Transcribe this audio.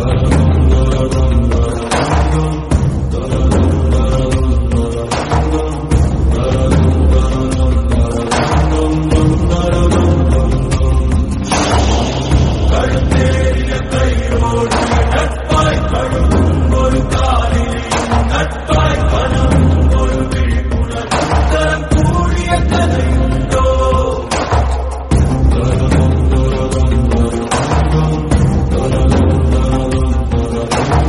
Lord.